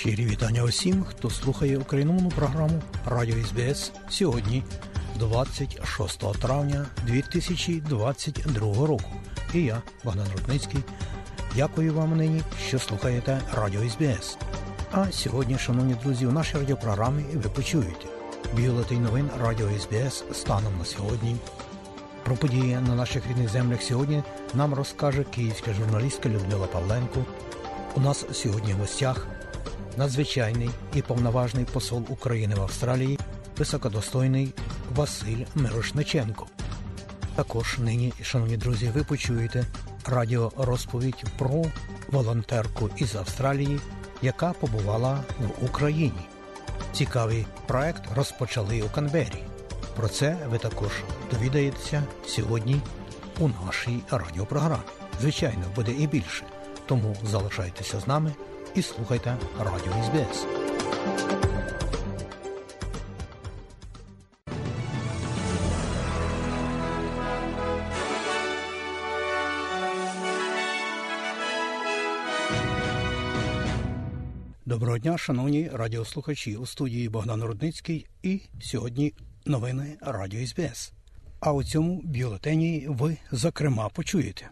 Щирі вітання усім, хто слухає україномовну програму Радіо СБС сьогодні, 26 травня 2022 року. І я, Богдан Рудницький, дякую вам нині, що слухаєте Радіо СБС. А сьогодні, шановні друзі, у нашій радіопрограмі ви почуєте бюлетень новин Радіо СБС станом на сьогодні. Про події на наших рідних землях сьогодні нам розкаже київська журналістка Людмила Павленко. У нас сьогодні в гостях надзвичайний і повноважний посол України в Австралії, високодостойний Василь Мирошниченко. Також нині, шановні друзі, ви почуєте радіорозповідь про волонтерку із Австралії, яка побувала в Україні. Цікавий проект розпочали у Канбері. Про це ви також довідаєтеся сьогодні у нашій радіопрограмі. Звичайно, буде і більше. Тому залишайтеся з нами і слухайте Радіо СБС. Доброго дня, шановні радіослухачі у студії Богдан Рудницький і сьогодні новини Радіо СБС. А у цьому бюлетені ви, зокрема, почуєте.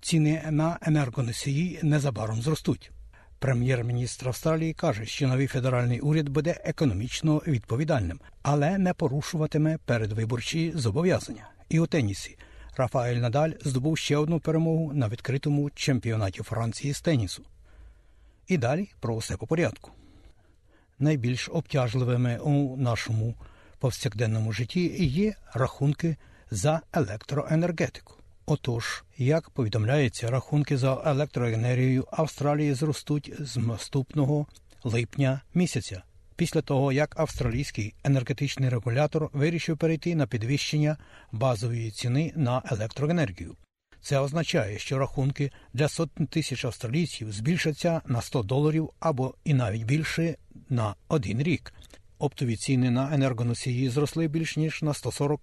Ціни на енергоносії незабаром зростуть. Прем'єр-міністр Австралії каже, що новий федеральний уряд буде економічно відповідальним, але не порушуватиме передвиборчі зобов'язання. І у тенісі Рафаель Надаль здобув ще одну перемогу на відкритому чемпіонаті Франції з тенісу. І далі про все по порядку. Найбільш обтяжливими у нашому повсякденному житті є рахунки за електроенергетику. Отож, як повідомляється, рахунки за електроенергію Австралії зростуть з наступного липня місяця, після того як австралійський енергетичний регулятор вирішив перейти на підвищення базової ціни на електроенергію. Це означає, що рахунки для сотень тисяч австралійців збільшаться на 100 доларів або і навіть більше на один рік. Оптові ціни на енергоносії зросли більш ніж на 140%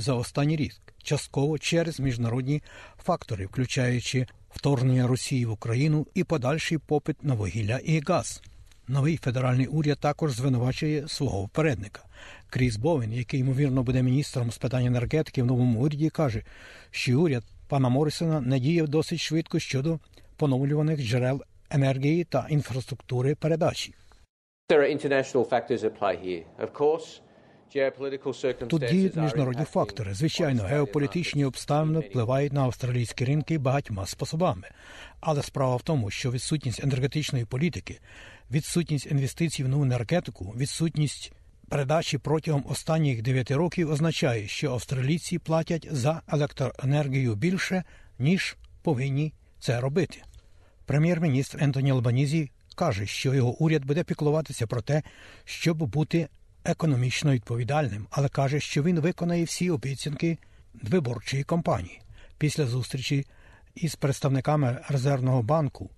за останній рік частково через міжнародні фактори, включаючи вторгнення Росії в Україну і подальший попит на вугілля і газ. Новий федеральний уряд також звинувачує свого попередника. Кріс Бовен, який ймовірно буде міністром з питань енергетики в новому уряді, каже, що уряд пана Моррісона не діяв досить швидко щодо поновлюваних джерел енергії та інфраструктури передачі. There are international factors at play here. Of course, Тут діють міжнародні фактори. Звичайно, геополітичні обставини впливають на австралійські ринки багатьма способами. Але справа в тому, що відсутність енергетичної політики, відсутність інвестицій в нову енергетику, відсутність передачі протягом останніх 9 років означає, що австралійці платять за електроенергію більше, ніж повинні це робити. Прем'єр-міністр Ентоні Албанізі каже, що його уряд буде піклуватися про те, щоб бути економічно відповідальним, але каже, що він виконає всі обіцянки виборчої кампанії. Після зустрічі із представниками резервного банку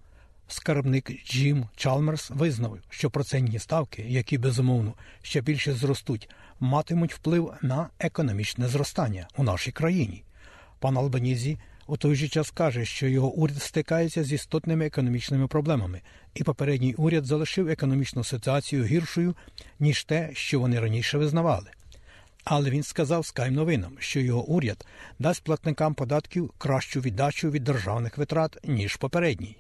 скарбник Джим Чалмерс визнав, що процентні ставки, які безумовно ще більше зростуть, матимуть вплив на економічне зростання у нашій країні. Пан Албанізі у той же час каже, що його уряд стикається з істотними економічними проблемами, і попередній уряд залишив економічну ситуацію гіршою, ніж те, що вони раніше визнавали. Але він сказав Скайм новинам, що його уряд дасть платникам податків кращу віддачу від державних витрат, ніж попередній.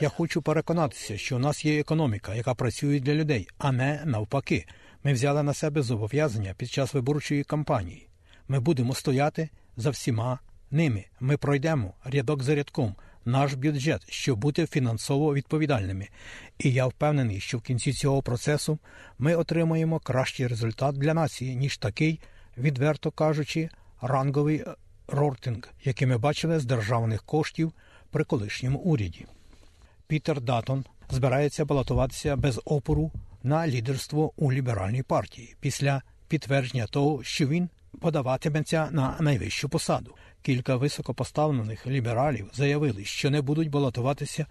Я хочу переконатися, що у нас є економіка, яка працює для людей, а не навпаки. Ми взяли на себе зобов'язання під час виборчої кампанії. Ми будемо стояти за всіма ними. Ми пройдемо рядок за рядком наш бюджет, щоб бути фінансово відповідальними. І я впевнений, що в кінці цього процесу ми отримаємо кращий результат для нації, ніж такий, відверто кажучи, ранговий рортинг, який ми бачили з державних коштів при колишньому уряді. Пітер Датон, збирається балотуватися без опору на лідерство у ліберальній партії після підтвердження того, що він подаватиметься на найвищу посаду. Кілька високопоставлених лібералів заявили, що не будуть балотуватися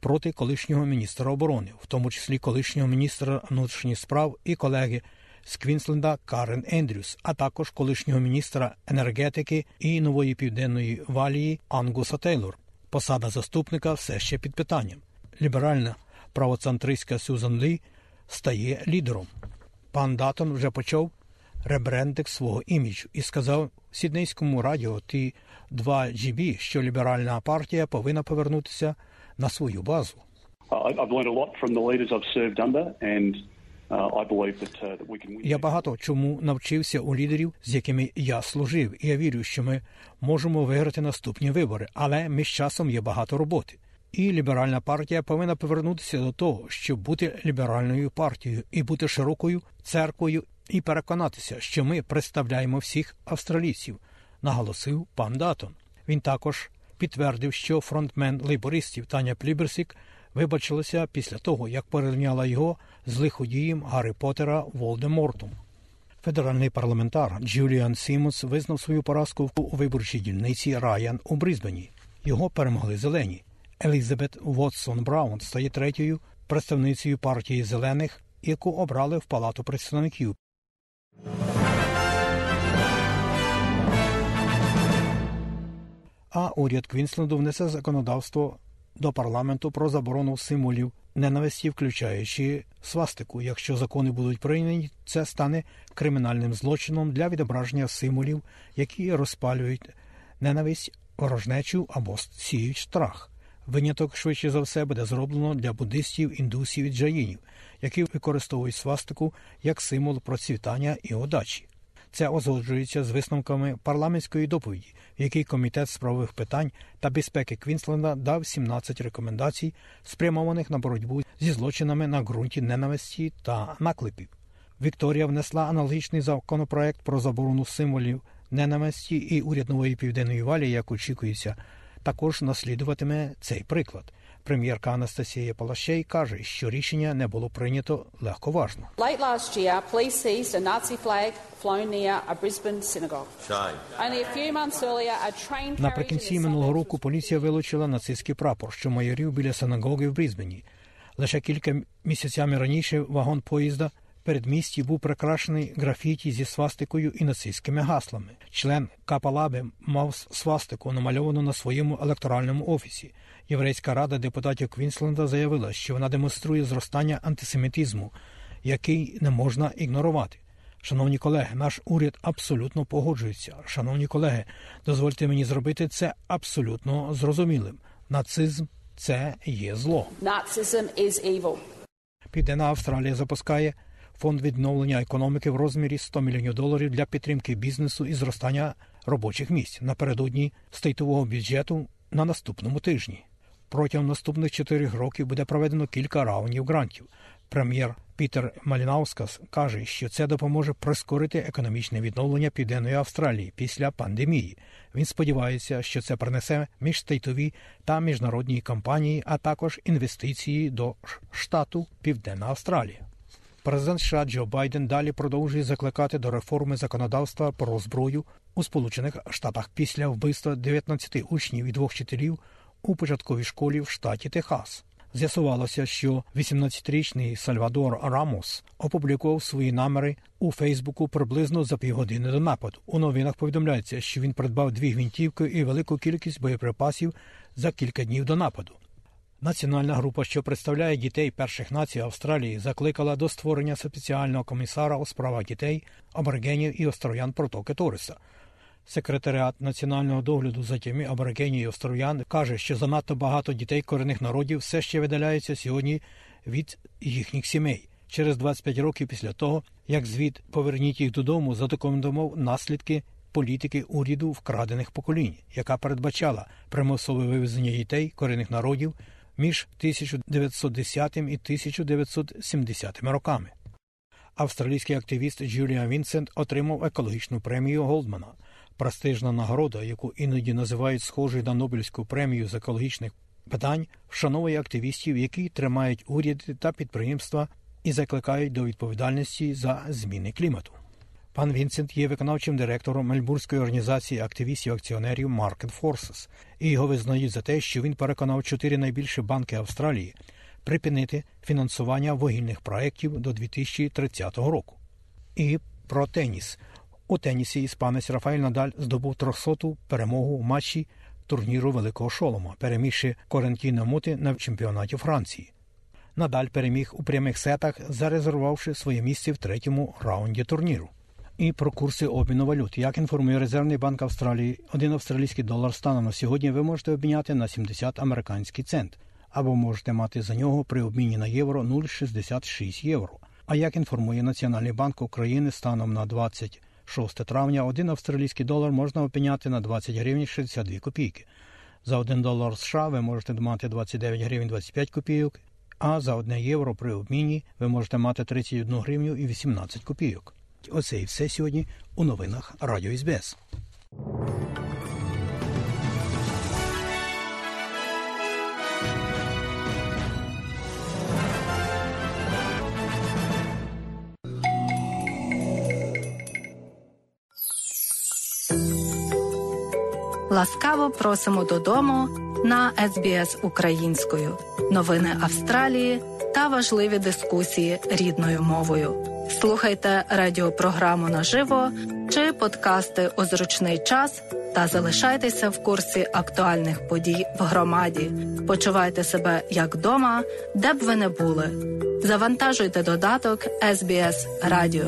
проти колишнього міністра оборони, в тому числі колишнього міністра внутрішніх справ і колеги з Квінсленда Карен Ендрюс, а також колишнього міністра енергетики і нової Південної Валії Ангуса Тейлор. Посада заступника все ще під питанням. Ліберальна правоцентристська Сюзан Лі стає лідером. Пан Датон вже почав ребрендинг свого іміджу і сказав Сіднейському радіо Ті 2 GB, що ліберальна партія повинна повернутися на свою базу. Uh, uh, win. Я багато чому навчився у лідерів, з якими я служив, і я вірю, що ми можемо виграти наступні вибори, але між часом є багато роботи. І ліберальна партія повинна повернутися до того, щоб бути ліберальною партією і бути широкою церквою, і переконатися, що ми представляємо всіх австралійців, наголосив пан Датон. Він також підтвердив, що фронтмен лейбористів Таня Пліберсік вибачилася після того, як порівняла його з лиходієм Гаррі Поттера Волдемортом. Федеральний парламентар Джуліан Сімонс визнав свою поразку у виборчій дільниці Райан у Брізбені. Його перемогли зелені. Елізабет Вотсон Браун стає третьою представницею партії зелених, яку обрали в палату представників. А уряд Квінсленду внесе законодавство до парламенту про заборону символів ненависті, включаючи свастику. Якщо закони будуть прийняті, це стане кримінальним злочином для відображення символів, які розпалюють ненависть, ворожнечу або сіють страх. Виняток швидше за все буде зроблено для буддистів, індусів і джаїнів, які використовують свастику як символ процвітання і удачі. Це узгоджується з висновками парламентської доповіді, в якій комітет з правових питань та безпеки Квінсленда дав 17 рекомендацій, спрямованих на боротьбу зі злочинами на ґрунті ненависті та наклепів. Вікторія внесла аналогічний законопроект про заборону символів ненависті і уряд нової південної валі, як очікується, також наслідуватиме цей приклад. Прем'єрка Анастасія Палащей каже, що рішення не було прийнято легковажно. Наприкінці минулого року поліція вилучила нацистський прапор, що майорів біля синагоги в Брізбені. Лише кілька місяцями раніше вагон поїзда передмісті був прикрашений графіті зі свастикою і нацистськими гаслами. Член Капалаби мав свастику, намальовану на своєму електоральному офісі. Єврейська рада депутатів Квінсленда заявила, що вона демонструє зростання антисемітизму, який не можна ігнорувати. Шановні колеги, наш уряд абсолютно погоджується. Шановні колеги, дозвольте мені зробити це абсолютно зрозумілим. Нацизм це є зло. Nazism is evil. Південна Австралія запускає фонд відновлення економіки в розмірі 100 мільйонів доларів для підтримки бізнесу і зростання робочих місць напередодні стейтового бюджету на наступному тижні. Протягом наступних чотирьох років буде проведено кілька раундів грантів. Прем'єр Пітер Малінаускас каже, що це допоможе прискорити економічне відновлення Південної Австралії після пандемії. Він сподівається, що це принесе міжстейтові та міжнародні компанії, а також інвестиції до штату Південна Австралія. Президент США Джо Байден далі продовжує закликати до реформи законодавства про зброю у Сполучених Штатах після вбивства 19 учнів і двох вчителів у початковій школі в штаті Техас. З'ясувалося, що 18-річний Сальвадор Рамос опублікував свої наміри у Фейсбуку приблизно за півгодини до нападу. У новинах повідомляється, що він придбав дві гвинтівки і велику кількість боєприпасів за кілька днів до нападу. Національна група, що представляє дітей перших націй Австралії, закликала до створення спеціального комісара у справах дітей, аборигенів і остров'ян протоки Ториса. Секретаріат національного догляду за тіми аборигенів і остров'ян каже, що занадто багато дітей корінних народів все ще видаляються сьогодні від їхніх сімей. Через 25 років після того, як звіт поверніть їх додому, задокументував наслідки політики уряду вкрадених поколінь, яка передбачала примусове вивезення дітей корінних народів між 1910 і 1970 роками. Австралійський активіст Джуліан Вінсент отримав екологічну премію Голдмана. Престижна нагорода, яку іноді називають схожою на Нобелівську премію з екологічних питань вшановує активістів, які тримають уряди та підприємства і закликають до відповідальності за зміни клімату. Пан Вінсент є виконавчим директором Мельбурзької організації активістів-акціонерів Market Forces, і його визнають за те, що він переконав чотири найбільші банки Австралії припинити фінансування вугільних проєктів до 2030 року. І про теніс. У тенісі іспанець Рафаель Надаль здобув 300-ту перемогу в матчі турніру Великого Шолома, перемігши Корентіна Мути на чемпіонаті Франції. Надаль переміг у прямих сетах, зарезервувавши своє місце в третьому раунді турніру. І про курси обміну валют. Як інформує Резервний банк Австралії, один австралійський долар станом на сьогодні ви можете обміняти на 70 американський цент, або можете мати за нього при обміні на євро 0,66 євро. А як інформує Національний банк України станом на 26 травня, один австралійський долар можна обміняти на 20 гривень 62 копійки. За 1 долар США ви можете мати 29 гривень 25 копійок, а за 1 євро при обміні ви можете мати 31 гривню і 18 копійок. Оце і все сьогодні у новинах Радіо СБС. Ласкаво просимо додому на СБС українською. Новини Австралії та важливі дискусії рідною мовою. Слухайте радіопрограму наживо чи подкасти у зручний час та залишайтеся в курсі актуальних подій в громаді. Почувайте себе як вдома, де б ви не були. Завантажуйте додаток SBS Радіо.